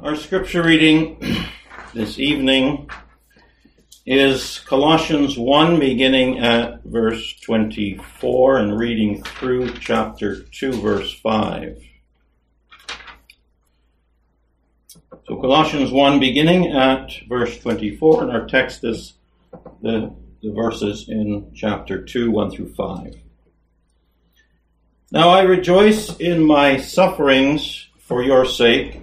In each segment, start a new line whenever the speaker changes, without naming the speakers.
Our scripture reading this evening is Colossians 1, beginning at verse 24 and reading through chapter 2, verse 5. So, Colossians 1, beginning at verse 24, and our text is the, the verses in chapter 2, 1 through 5. Now I rejoice in my sufferings for your sake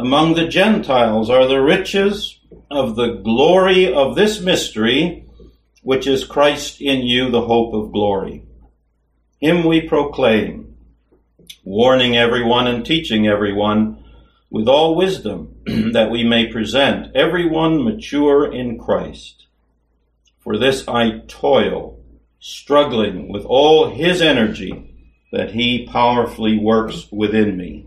among the Gentiles are the riches of the glory of this mystery, which is Christ in you, the hope of glory. Him we proclaim, warning everyone and teaching everyone with all wisdom, that we may present everyone mature in Christ. For this I toil, struggling with all his energy that he powerfully works within me.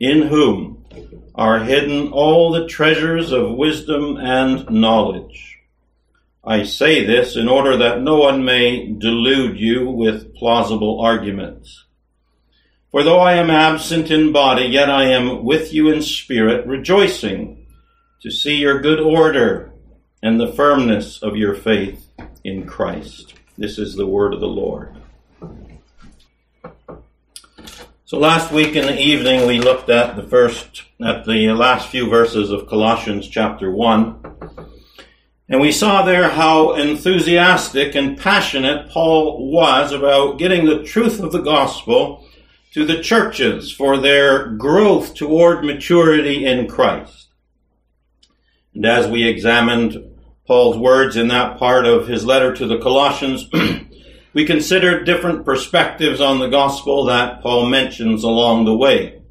in whom are hidden all the treasures of wisdom and knowledge. I say this in order that no one may delude you with plausible arguments. For though I am absent in body, yet I am with you in spirit, rejoicing to see your good order and the firmness of your faith in Christ. This is the word of the Lord. So last week in the evening we looked at the first, at the last few verses of Colossians chapter 1. And we saw there how enthusiastic and passionate Paul was about getting the truth of the gospel to the churches for their growth toward maturity in Christ. And as we examined Paul's words in that part of his letter to the Colossians, we considered different perspectives on the gospel that Paul mentions along the way.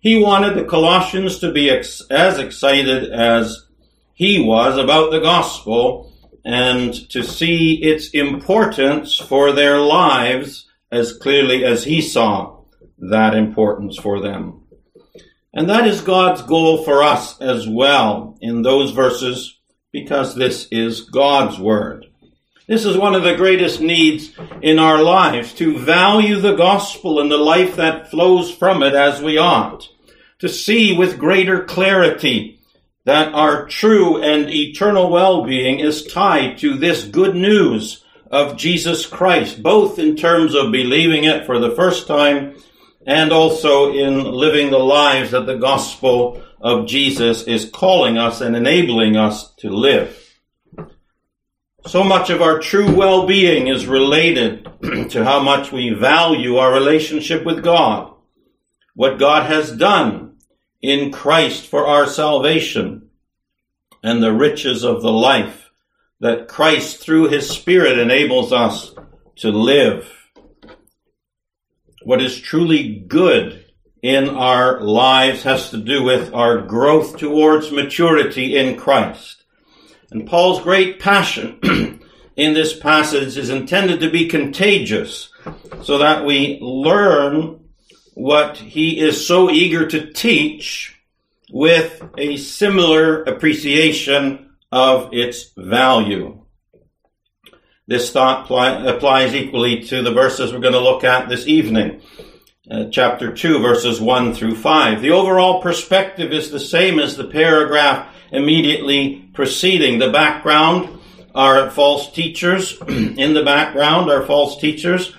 He wanted the Colossians to be ex- as excited as he was about the gospel and to see its importance for their lives as clearly as he saw that importance for them. And that is God's goal for us as well in those verses because this is God's word. This is one of the greatest needs in our lives to value the gospel and the life that flows from it as we ought. To see with greater clarity that our true and eternal well-being is tied to this good news of Jesus Christ, both in terms of believing it for the first time and also in living the lives that the gospel of Jesus is calling us and enabling us to live. So much of our true well-being is related to how much we value our relationship with God, what God has done in Christ for our salvation, and the riches of the life that Christ through His Spirit enables us to live. What is truly good in our lives has to do with our growth towards maturity in Christ. And Paul's great passion in this passage is intended to be contagious so that we learn what he is so eager to teach with a similar appreciation of its value. This thought pli- applies equally to the verses we're going to look at this evening. Uh, chapter 2 verses 1 through 5. The overall perspective is the same as the paragraph immediately preceding. The background are false teachers. In the background are false teachers.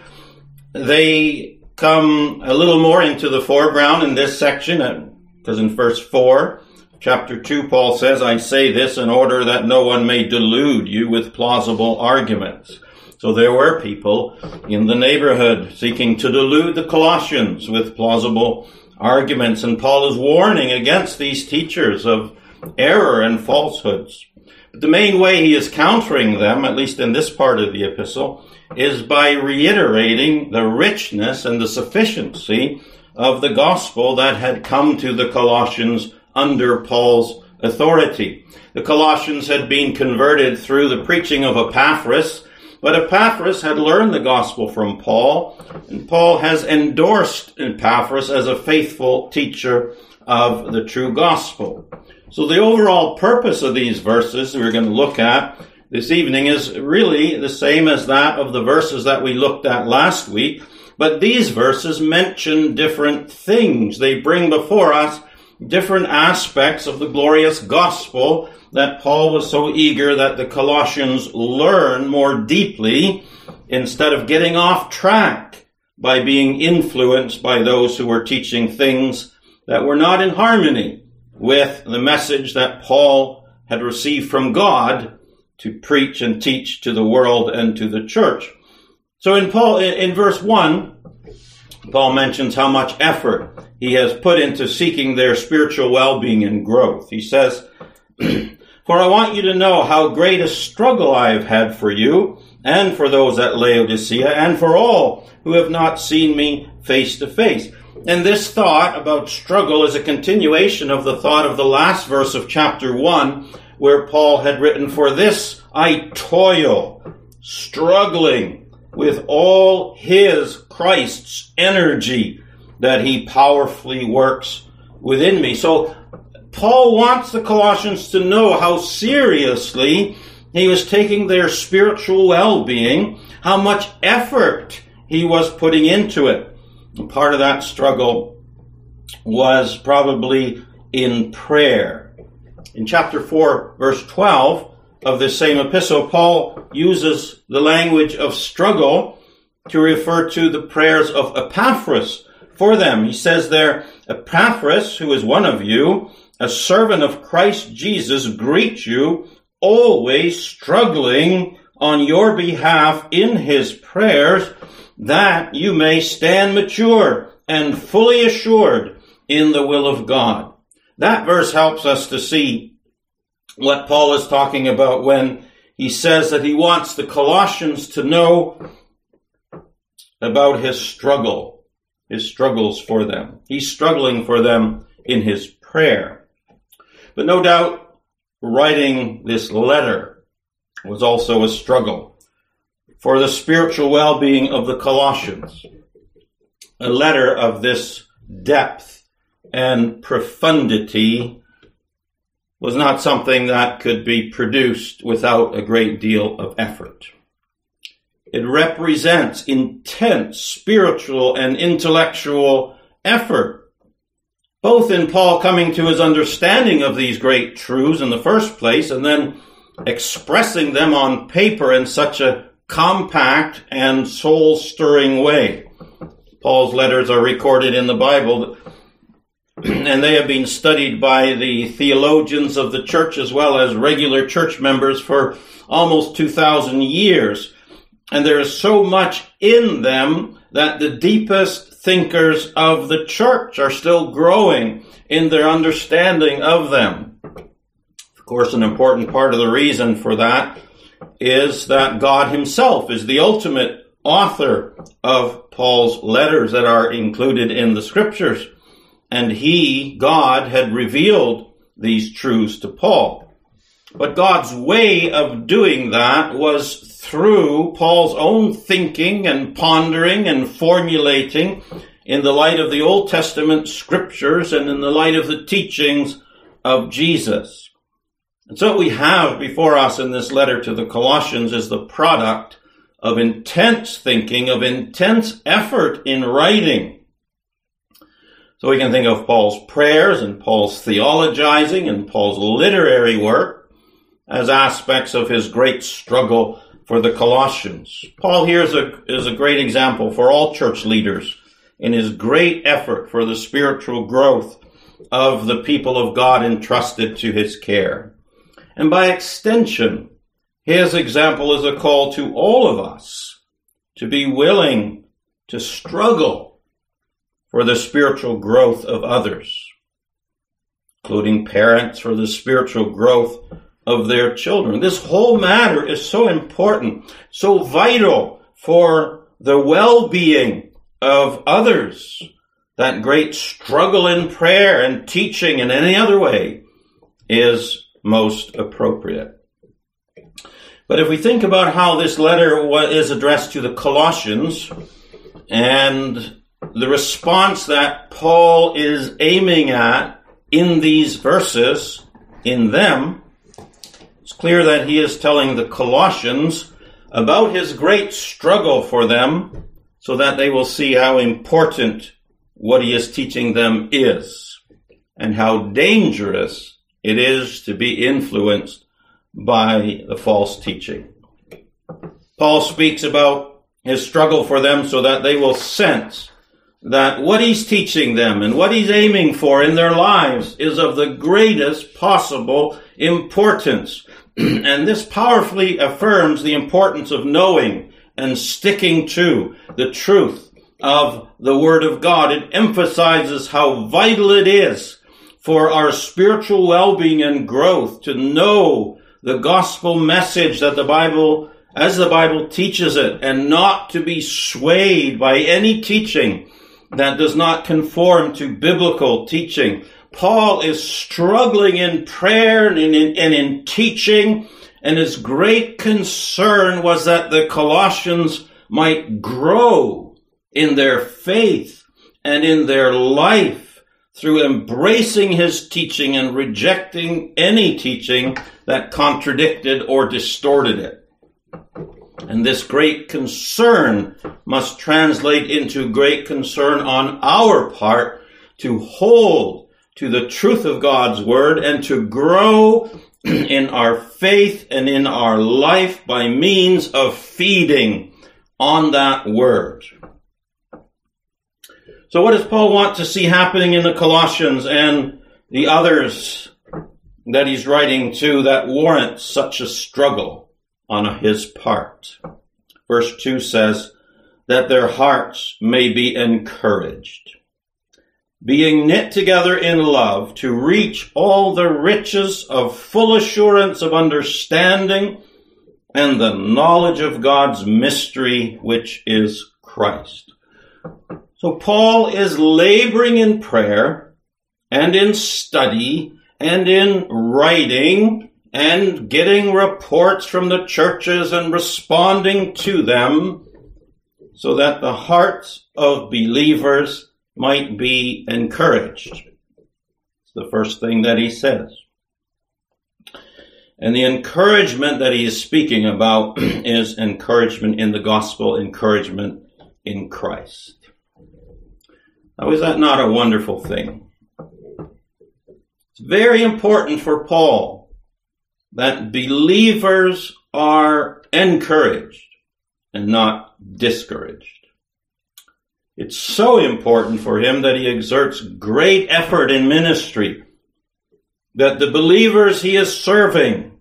They come a little more into the foreground in this section, because uh, in verse 4, chapter 2, Paul says, I say this in order that no one may delude you with plausible arguments. So there were people in the neighborhood seeking to delude the Colossians with plausible arguments, and Paul is warning against these teachers of error and falsehoods. But the main way he is countering them, at least in this part of the epistle, is by reiterating the richness and the sufficiency of the gospel that had come to the Colossians under Paul's authority. The Colossians had been converted through the preaching of Epaphras, but Epaphras had learned the gospel from Paul, and Paul has endorsed Epaphras as a faithful teacher of the true gospel. So the overall purpose of these verses we're going to look at this evening is really the same as that of the verses that we looked at last week, but these verses mention different things. They bring before us different aspects of the glorious gospel that Paul was so eager that the Colossians learn more deeply instead of getting off track by being influenced by those who were teaching things that were not in harmony with the message that Paul had received from God to preach and teach to the world and to the church. So in Paul, in, verse 1, Paul mentions how much effort he has put into seeking their spiritual well-being and growth. He says, For I want you to know how great a struggle I have had for you, and for those at Laodicea, and for all who have not seen me face to face. And this thought about struggle is a continuation of the thought of the last verse of chapter 1, where Paul had written, For this I toil, struggling with all his Christ's energy that he powerfully works within me. So Paul wants the Colossians to know how seriously he was taking their spiritual well-being, how much effort he was putting into it. Part of that struggle was probably in prayer. In chapter 4, verse 12 of this same epistle, Paul uses the language of struggle to refer to the prayers of Epaphras for them. He says there, Epaphras, who is one of you, a servant of Christ Jesus, greet you, always struggling on your behalf in his prayers, that you may stand mature and fully assured in the will of God. That verse helps us to see what Paul is talking about when he says that he wants the Colossians to know about his struggle, his struggles for them. He's struggling for them in his prayer. But no doubt writing this letter was also a struggle for the spiritual well-being of the Colossians. A letter of this depth and profundity was not something that could be produced without a great deal of effort. It represents intense spiritual and intellectual effort, both in Paul coming to his understanding of these great truths in the first place and then expressing them on paper in such a compact and soul stirring way. Paul's letters are recorded in the Bible and they have been studied by the theologians of the church as well as regular church members for almost 2,000 years. And there is so much in them that the deepest thinkers of the church are still growing in their understanding of them. Of course, an important part of the reason for that is that God himself is the ultimate author of Paul's letters that are included in the scriptures and he, God, had revealed these truths to Paul. But God's way of doing that was through Paul's own thinking and pondering and formulating in the light of the Old Testament scriptures and in the light of the teachings of Jesus. And so what we have before us in this letter to the Colossians is the product of intense thinking, of intense effort in writing. So we can think of Paul's prayers and Paul's theologizing and Paul's literary work as aspects of his great struggle for the Colossians. Paul here is a, is a great example for all church leaders in his great effort for the spiritual growth of the people of God entrusted to his care. And by extension, his example is a call to all of us to be willing to struggle for the spiritual growth of others, including parents for the spiritual growth of their children. This whole matter is so important, so vital for the well-being of others. That great struggle in prayer and teaching in any other way is most appropriate. But if we think about how this letter is addressed to the Colossians and the response that Paul is aiming at in these verses, in them, it's clear that he is telling the Colossians about his great struggle for them so that they will see how important what he is teaching them is and how dangerous it is to be influenced by the false teaching. Paul speaks about his struggle for them so that they will sense that what he's teaching them and what he's aiming for in their lives is of the greatest possible importance. and this powerfully affirms the importance of knowing and sticking to the truth of the Word of God. It emphasizes how vital it is for our spiritual well-being and growth to know the gospel message that the Bible, as the Bible teaches it, and not to be swayed by any teaching that does not conform to biblical teaching. Paul is struggling in prayer and in, and in teaching, and his great concern was that the Colossians might grow in their faith and in their life through embracing his teaching and rejecting any teaching that contradicted or distorted it. And this great concern must translate into great concern on our part to hold to the truth of God's word and to grow in our faith and in our life by means of feeding on that word. So what does Paul want to see happening in the Colossians and the others that he's writing to that warrant such a struggle on his part? Verse 2 says, that their hearts may be encouraged being knit together in love to reach all the riches of full assurance of understanding and the knowledge of God's mystery, which is Christ. So Paul is laboring in prayer and in study and in writing and getting reports from the churches and responding to them so that the hearts of believers might be encouraged. It's the first thing that he says. And the encouragement that he is speaking about is encouragement in the gospel, encouragement in Christ. Now, is that not a wonderful thing? It's very important for Paul that believers are encouraged and not discouraged. It's so important for him that he exerts great effort in ministry, that the believers he is serving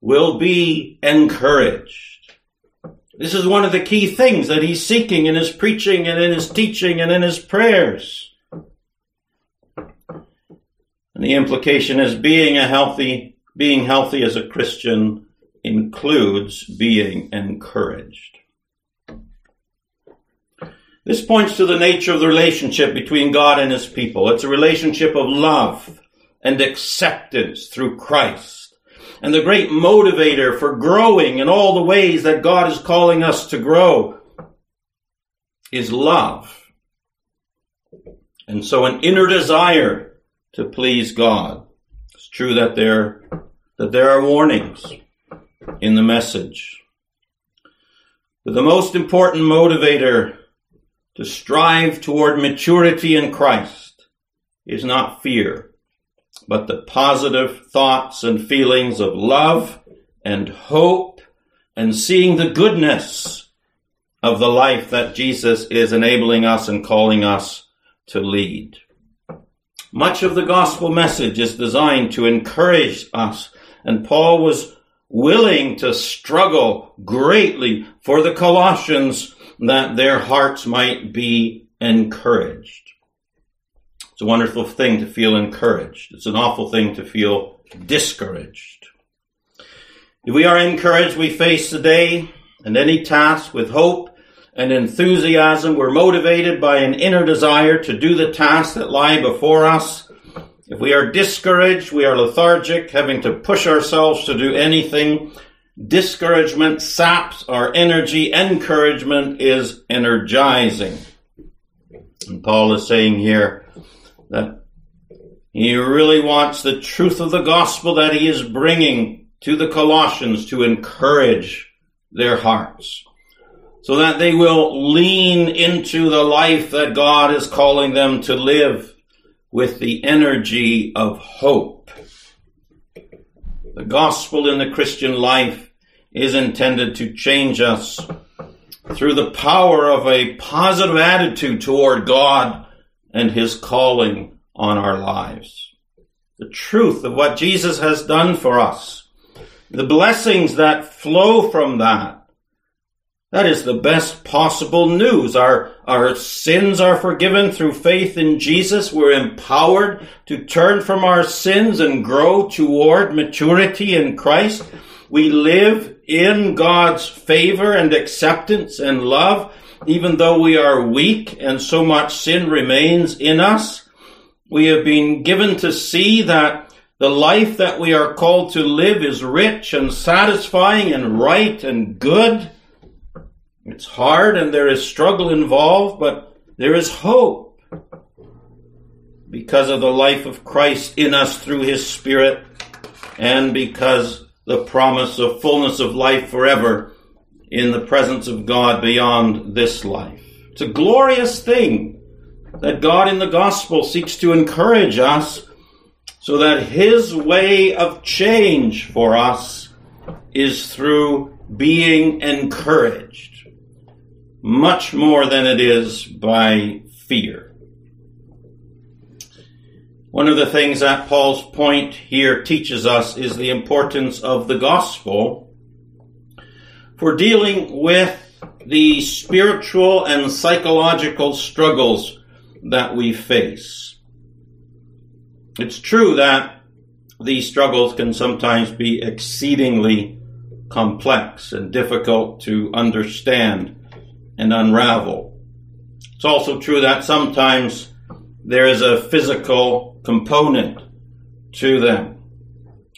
will be encouraged. This is one of the key things that he's seeking in his preaching and in his teaching and in his prayers. And the implication is being a healthy, being healthy as a Christian includes being encouraged. This points to the nature of the relationship between God and his people. It's a relationship of love and acceptance through Christ. And the great motivator for growing in all the ways that God is calling us to grow is love. And so an inner desire to please God. It's true that there, that there are warnings in the message. But the most important motivator to strive toward maturity in Christ is not fear, but the positive thoughts and feelings of love and hope and seeing the goodness of the life that Jesus is enabling us and calling us to lead. Much of the gospel message is designed to encourage us, and Paul was willing to struggle greatly for the Colossians that their hearts might be encouraged. It's a wonderful thing to feel encouraged. It's an awful thing to feel discouraged. If we are encouraged, we face the day and any task with hope and enthusiasm. We're motivated by an inner desire to do the tasks that lie before us if we are discouraged, we are lethargic, having to push ourselves to do anything. Discouragement saps our energy. Encouragement is energizing. And Paul is saying here that he really wants the truth of the gospel that he is bringing to the Colossians to encourage their hearts so that they will lean into the life that God is calling them to live with the energy of hope. The gospel in the Christian life is intended to change us through the power of a positive attitude toward God and His calling on our lives. The truth of what Jesus has done for us, the blessings that flow from that, that is the best possible news. Our, our sins are forgiven through faith in Jesus. We're empowered to turn from our sins and grow toward maturity in Christ. We live in God's favor and acceptance and love, even though we are weak and so much sin remains in us. We have been given to see that the life that we are called to live is rich and satisfying and right and good. It's hard and there is struggle involved, but there is hope because of the life of Christ in us through his Spirit and because the promise of fullness of life forever in the presence of God beyond this life. It's a glorious thing that God in the gospel seeks to encourage us so that his way of change for us is through being encouraged much more than it is by fear. One of the things that Paul's point here teaches us is the importance of the gospel for dealing with the spiritual and psychological struggles that we face. It's true that these struggles can sometimes be exceedingly complex and difficult to understand and unravel. It's also true that sometimes there is a physical component to them.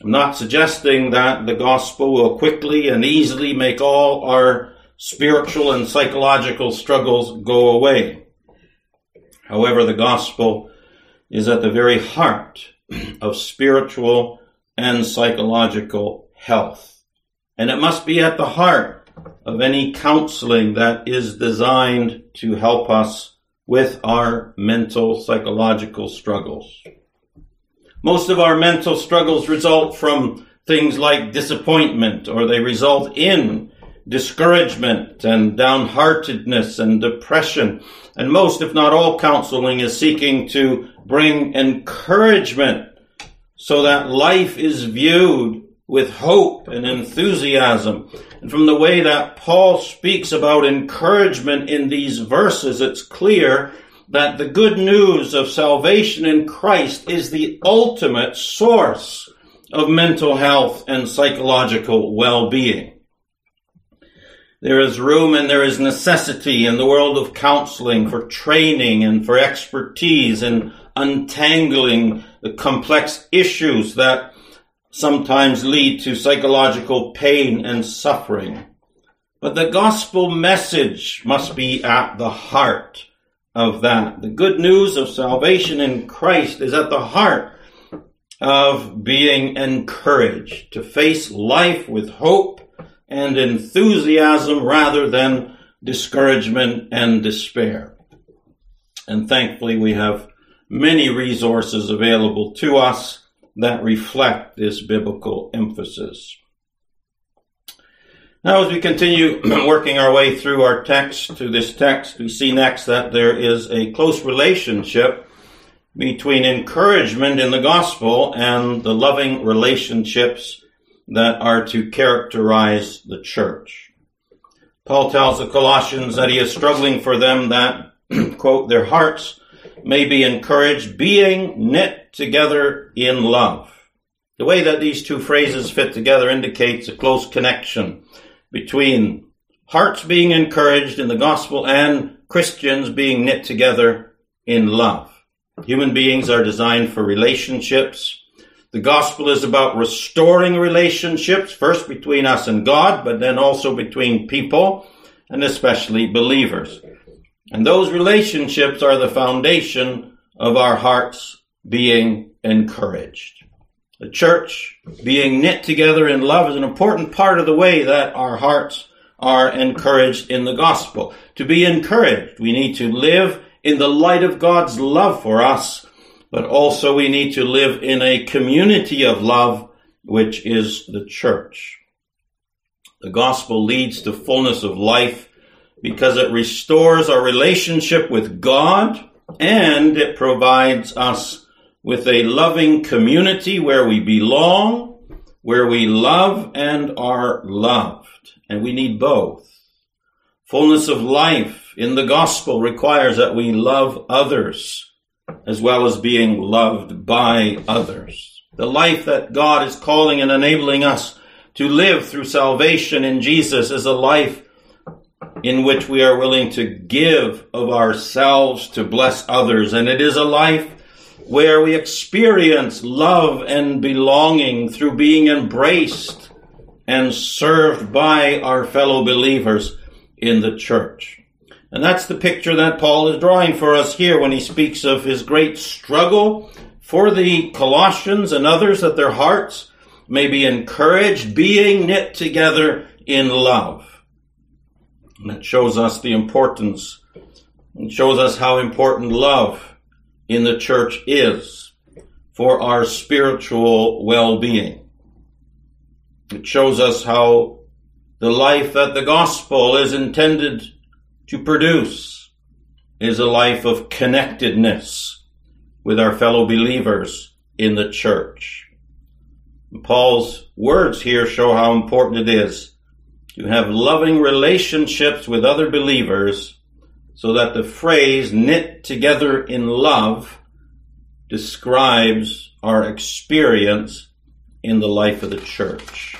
I'm not suggesting that the gospel will quickly and easily make all our spiritual and psychological struggles go away. However, the gospel is at the very heart of spiritual and psychological health. And it must be at the heart of any counseling that is designed to help us with our mental psychological struggles. Most of our mental struggles result from things like disappointment or they result in discouragement and downheartedness and depression. And most, if not all, counseling is seeking to bring encouragement so that life is viewed with hope and enthusiasm. And from the way that Paul speaks about encouragement in these verses, it's clear that the good news of salvation in Christ is the ultimate source of mental health and psychological well-being. There is room and there is necessity in the world of counseling for training and for expertise in untangling the complex issues that sometimes lead to psychological pain and suffering. But the gospel message must be at the heart of that. The good news of salvation in Christ is at the heart of being encouraged to face life with hope and enthusiasm rather than discouragement and despair. And thankfully we have many resources available to us that reflect this biblical emphasis. Now, as we continue working our way through our text to this text, we see next that there is a close relationship between encouragement in the gospel and the loving relationships that are to characterize the church. Paul tells the Colossians that he is struggling for them that, quote, their hearts may be encouraged, being knit together in love. The way that these two phrases fit together indicates a close connection between hearts being encouraged in the gospel and Christians being knit together in love. Human beings are designed for relationships. The gospel is about restoring relationships, first between us and God, but then also between people, and especially believers. And those relationships are the foundation of our hearts being encouraged. The church being knit together in love is an important part of the way that our hearts are encouraged in the gospel. To be encouraged, we need to live in the light of God's love for us, but also we need to live in a community of love, which is the church. The gospel leads to fullness of life because it restores our relationship with God and it provides us with a loving community where we belong, where we love and are loved. And we need both. Fullness of life in the gospel requires that we love others as well as being loved by others. The life that God is calling and enabling us to live through salvation in Jesus is a life in which we are willing to give of ourselves to bless others. And it is a life where we experience love and belonging through being embraced and served by our fellow believers in the church. And that's the picture that Paul is drawing for us here when he speaks of his great struggle for the Colossians and others that their hearts may be encouraged, being knit together in love. And it shows us the importance, it shows us how important love in the church is for our spiritual well-being. It shows us how the life that the gospel is intended to produce is a life of connectedness with our fellow believers in the church. Paul's words here show how important it is to have loving relationships with other believers so that the phrase knit together in love describes our experience in the life of the church.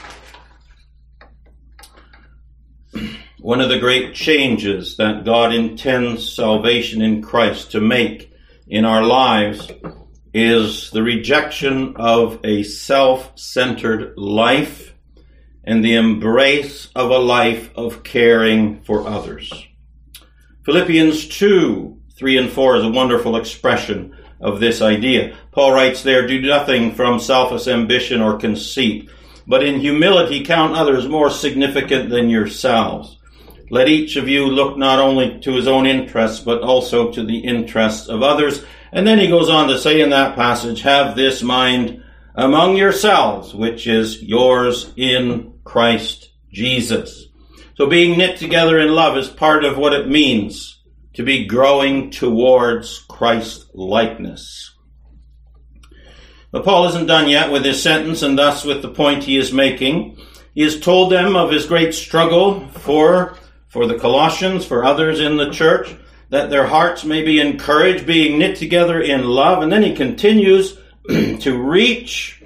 One of the great changes that God intends salvation in Christ to make in our lives is the rejection of a self-centered life and the embrace of a life of caring for others. Philippians 2, 3 and 4 is a wonderful expression of this idea. Paul writes there, do nothing from selfish ambition or conceit, but in humility count others more significant than yourselves. Let each of you look not only to his own interests, but also to the interests of others. And then he goes on to say in that passage, have this mind among yourselves, which is yours in Christ Jesus. So being knit together in love is part of what it means to be growing towards Christ likeness. But Paul isn't done yet with his sentence and thus with the point he is making. He has told them of his great struggle for for the Colossians, for others in the church, that their hearts may be encouraged, being knit together in love. And then he continues to reach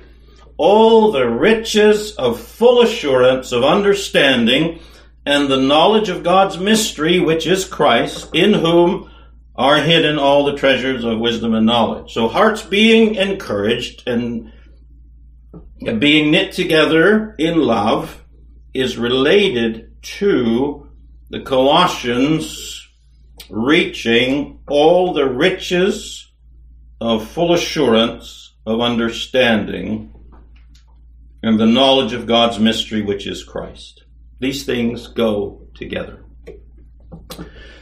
all the riches of full assurance of understanding and the knowledge of God's mystery, which is Christ, in whom are hidden all the treasures of wisdom and knowledge. So hearts being encouraged and being knit together in love is related to the Colossians reaching all the riches of full assurance of understanding and the knowledge of God's mystery, which is Christ. These things go together.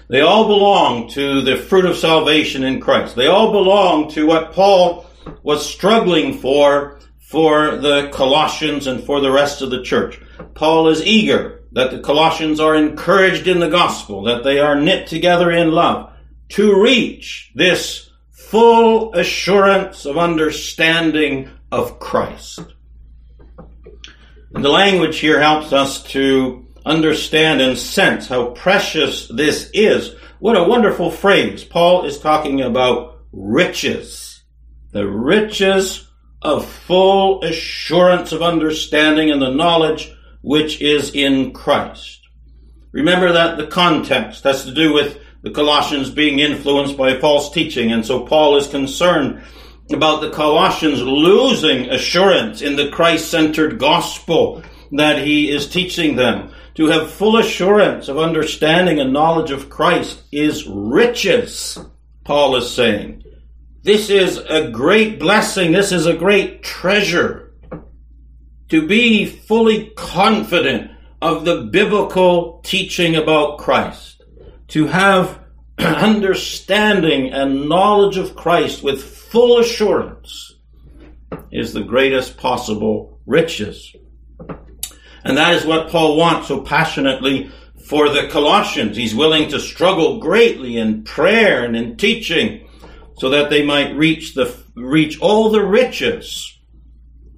They all belong to the fruit of salvation in Christ. They all belong to what Paul was struggling for for the Colossians and for the rest of the church. Paul is eager that the Colossians are encouraged in the gospel, that they are knit together in love to reach this full assurance of understanding of Christ. And the language here helps us to understand and sense how precious this is. What a wonderful phrase. Paul is talking about riches. The riches of full assurance of understanding and the knowledge which is in Christ. Remember that the context has to do with the Colossians being influenced by false teaching, and so Paul is concerned about the Colossians losing assurance in the Christ centered gospel that he is teaching them. To have full assurance of understanding and knowledge of Christ is riches, Paul is saying. This is a great blessing. This is a great treasure. To be fully confident of the biblical teaching about Christ. To have understanding and knowledge of Christ with full assurance is the greatest possible riches. And that is what Paul wants so passionately for the Colossians. He's willing to struggle greatly in prayer and in teaching so that they might reach the reach all the riches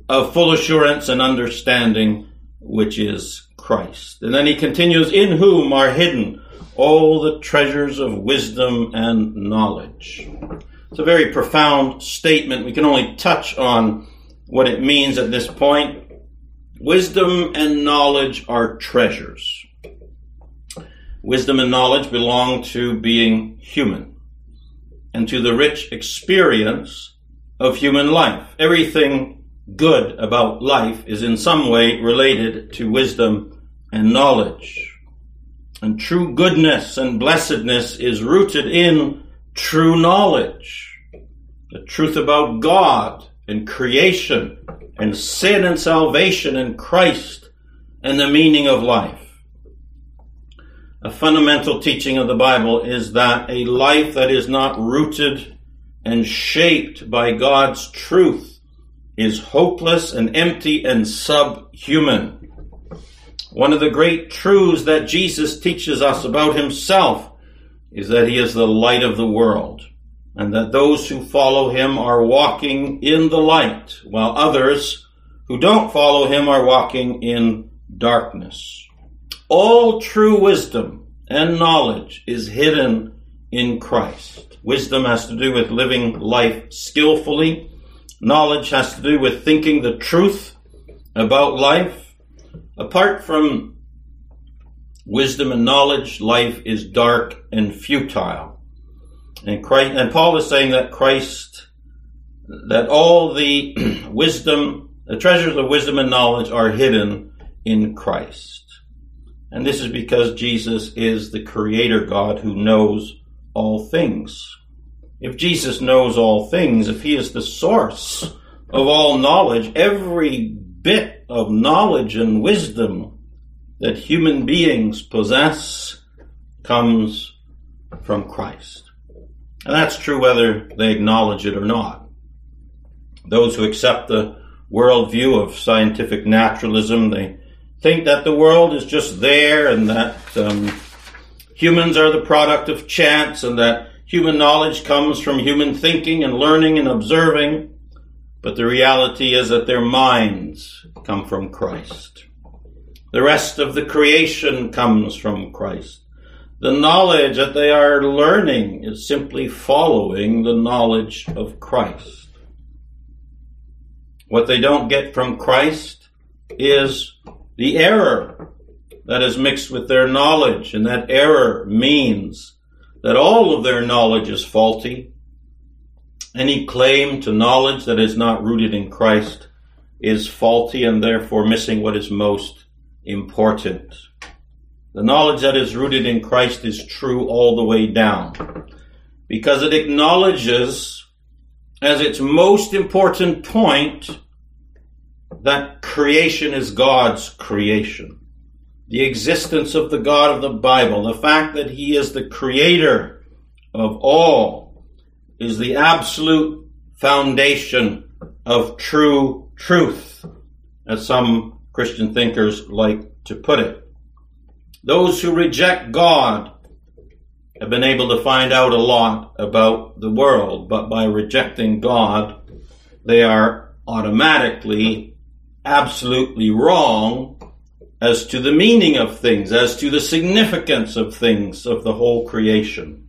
of full assurance and understanding which is Christ. And then he continues, in whom are hidden all the treasures of wisdom and knowledge. It's a very profound statement. We can only touch on what it means at this point. Wisdom and knowledge are treasures. Wisdom and knowledge belong to being human and to the rich experience of human life. Everything good about life is in some way related to wisdom and knowledge. And true goodness and blessedness is rooted in true knowledge. The truth about God and creation and sin and salvation in Christ and the meaning of life. A fundamental teaching of the Bible is that a life that is not rooted and shaped by God's truth is hopeless and empty and subhuman. One of the great truths that Jesus teaches us about himself is that he is the light of the world and that those who follow him are walking in the light while others who don't follow him are walking in darkness. All true wisdom and knowledge is hidden in Christ. Wisdom has to do with living life skillfully. Knowledge has to do with thinking the truth about life. Apart from wisdom and knowledge, life is dark and futile. And Christ, and Paul is saying that Christ, that all the wisdom, the treasures of wisdom and knowledge are hidden in Christ. And this is because Jesus is the creator God who knows all things. If Jesus knows all things, if he is the source of all knowledge, every bit of knowledge and wisdom that human beings possess comes from Christ. And that's true whether they acknowledge it or not. Those who accept the worldview of scientific naturalism, they think that the world is just there and that um, humans are the product of chance and that human knowledge comes from human thinking and learning and observing. But the reality is that their minds come from Christ. The rest of the creation comes from Christ. The knowledge that they are learning is simply following the knowledge of Christ. What they don't get from Christ is the error that is mixed with their knowledge, and that error means that all of their knowledge is faulty. Any claim to knowledge that is not rooted in Christ is faulty and therefore missing what is most important. The knowledge that is rooted in Christ is true all the way down because it acknowledges as its most important point that creation is God's creation. The existence of the God of the Bible, the fact that He is the creator of all, is the absolute foundation of true truth, as some Christian thinkers like to put it. Those who reject God have been able to find out a lot about the world, but by rejecting God, they are automatically absolutely wrong as to the meaning of things, as to the significance of things, of the whole creation.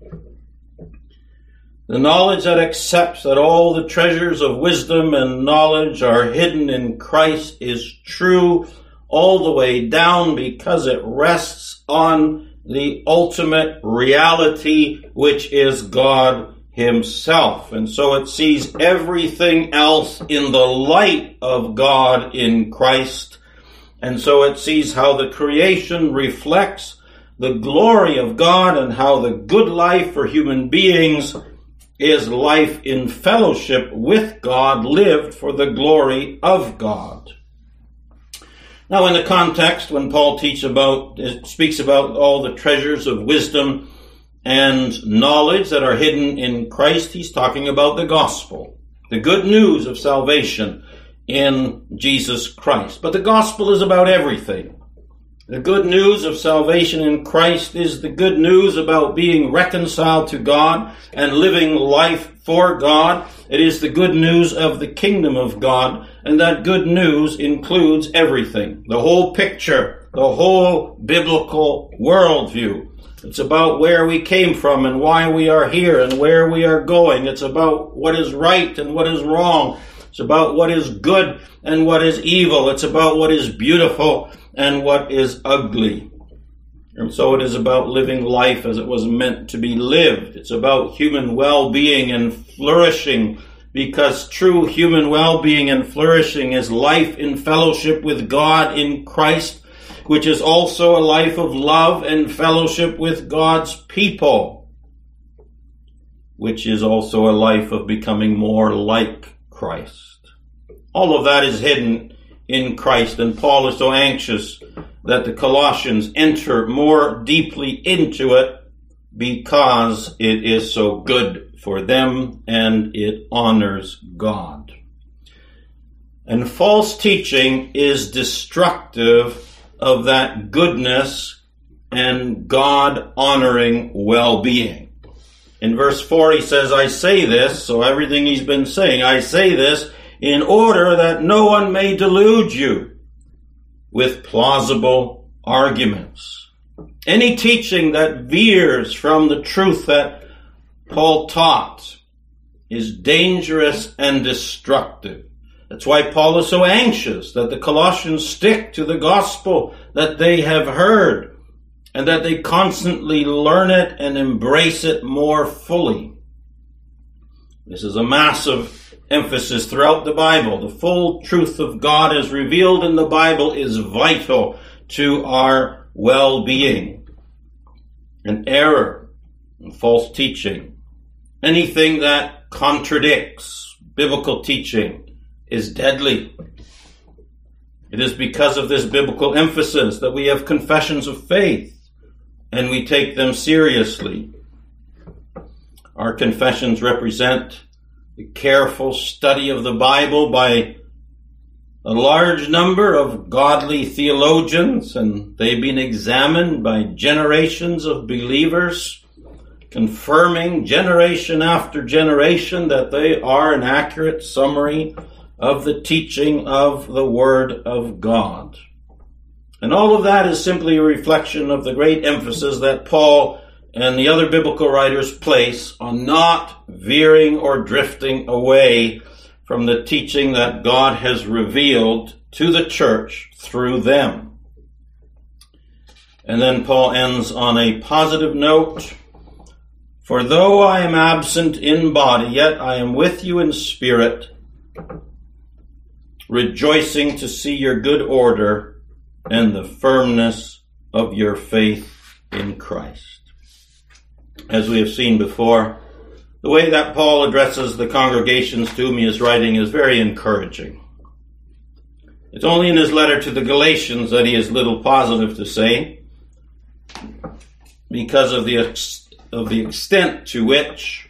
The knowledge that accepts that all the treasures of wisdom and knowledge are hidden in Christ is true all the way down because it rests on the ultimate reality, which is God Himself. And so it sees everything else in the light of God in Christ. And so it sees how the creation reflects the glory of God and how the good life for human beings is life in fellowship with God lived for the glory of God. Now, in the context, when Paul teaches about, speaks about all the treasures of wisdom and knowledge that are hidden in Christ, he's talking about the gospel, the good news of salvation in Jesus Christ. But the gospel is about everything. The good news of salvation in Christ is the good news about being reconciled to God and living life for God. It is the good news of the kingdom of God, and that good news includes everything. The whole picture, the whole biblical worldview. It's about where we came from and why we are here and where we are going. It's about what is right and what is wrong. It's about what is good and what is evil. It's about what is beautiful and what is ugly. And so it is about living life as it was meant to be lived. It's about human well-being and flourishing because true human well-being and flourishing is life in fellowship with God in Christ, which is also a life of love and fellowship with God's people, which is also a life of becoming more like Christ. All of that is hidden in Christ. And Paul is so anxious that the Colossians enter more deeply into it because it is so good for them and it honors God. And false teaching is destructive of that goodness and God honoring well being. In verse 4, he says, I say this, so everything he's been saying, I say this in order that no one may delude you with plausible arguments. Any teaching that veers from the truth that Paul taught is dangerous and destructive. That's why Paul is so anxious that the Colossians stick to the gospel that they have heard and that they constantly learn it and embrace it more fully. This is a massive emphasis throughout the Bible. The full truth of God as revealed in the Bible is vital to our well-being. An error and false teaching, anything that contradicts biblical teaching is deadly. It is because of this biblical emphasis that we have confessions of faith and we take them seriously. Our confessions represent the careful study of the Bible by a large number of godly theologians, and they've been examined by generations of believers, confirming generation after generation that they are an accurate summary of the teaching of the Word of God. And all of that is simply a reflection of the great emphasis that Paul and the other biblical writers place on not veering or drifting away from the teaching that God has revealed to the church through them. And then Paul ends on a positive note. For though I am absent in body, yet I am with you in spirit, rejoicing to see your good order and the firmness of your faith in Christ as we have seen before. The way that Paul addresses the congregations to whom he is writing is very encouraging. It's only in his letter to the Galatians that he is little positive to say because of the, of the extent to which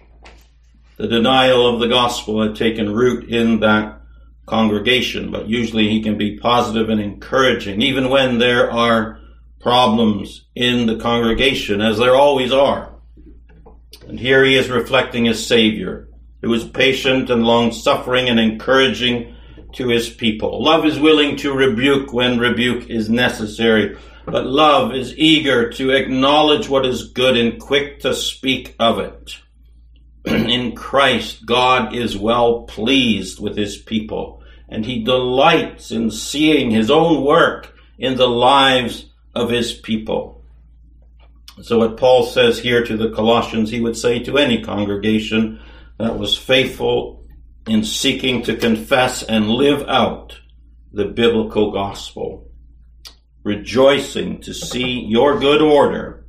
the denial of the gospel had taken root in that congregation. But usually he can be positive and encouraging, even when there are problems in the congregation, as there always are. And here he is reflecting his Savior, who is patient and long suffering and encouraging to his people. Love is willing to rebuke when rebuke is necessary, but love is eager to acknowledge what is good and quick to speak of it. in Christ, God is well pleased with his people, and he delights in seeing his own work in the lives of his people. So what Paul says here to the Colossians, he would say to any congregation that was faithful in seeking to confess and live out the biblical gospel, rejoicing to see your good order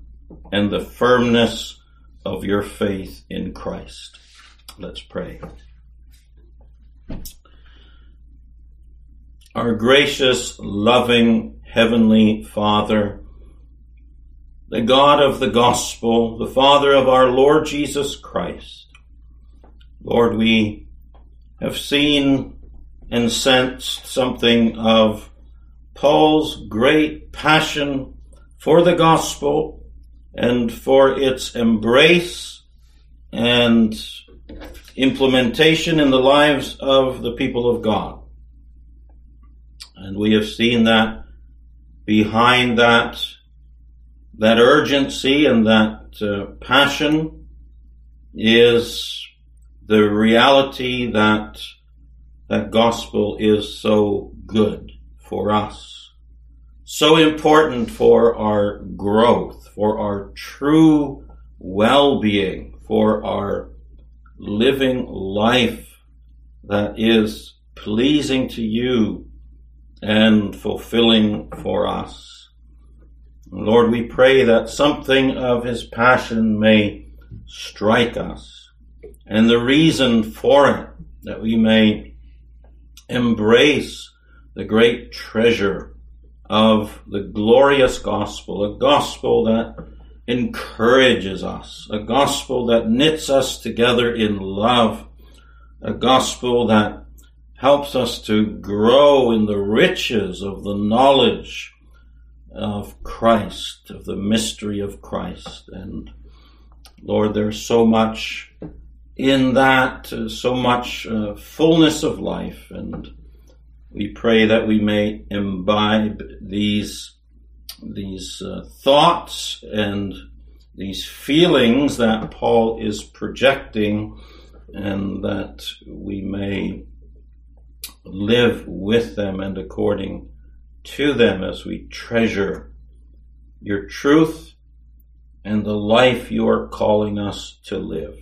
and the firmness of your faith in Christ. Let's pray. Our gracious, loving, heavenly Father, the God of the gospel, the Father of our Lord Jesus Christ. Lord, we have seen and sensed something of Paul's great passion for the gospel and for its embrace and implementation in the lives of the people of God. And we have seen that behind that, that urgency and that uh, passion is the reality that that gospel is so good for us, so important for our growth, for our true well-being, for our living life that is pleasing to you and fulfilling for us. Lord, we pray that something of his passion may strike us and the reason for it, that we may embrace the great treasure of the glorious gospel, a gospel that encourages us, a gospel that knits us together in love, a gospel that helps us to grow in the riches of the knowledge of Christ, of the mystery of Christ. And Lord, there's so much in that uh, so much uh, fullness of life. And we pray that we may imbibe these, these uh, thoughts and these feelings that Paul is projecting and that we may live with them and according to them as we treasure your truth and the life you are calling us to live.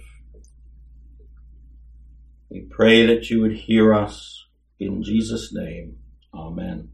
We pray that you would hear us in Jesus' name. Amen.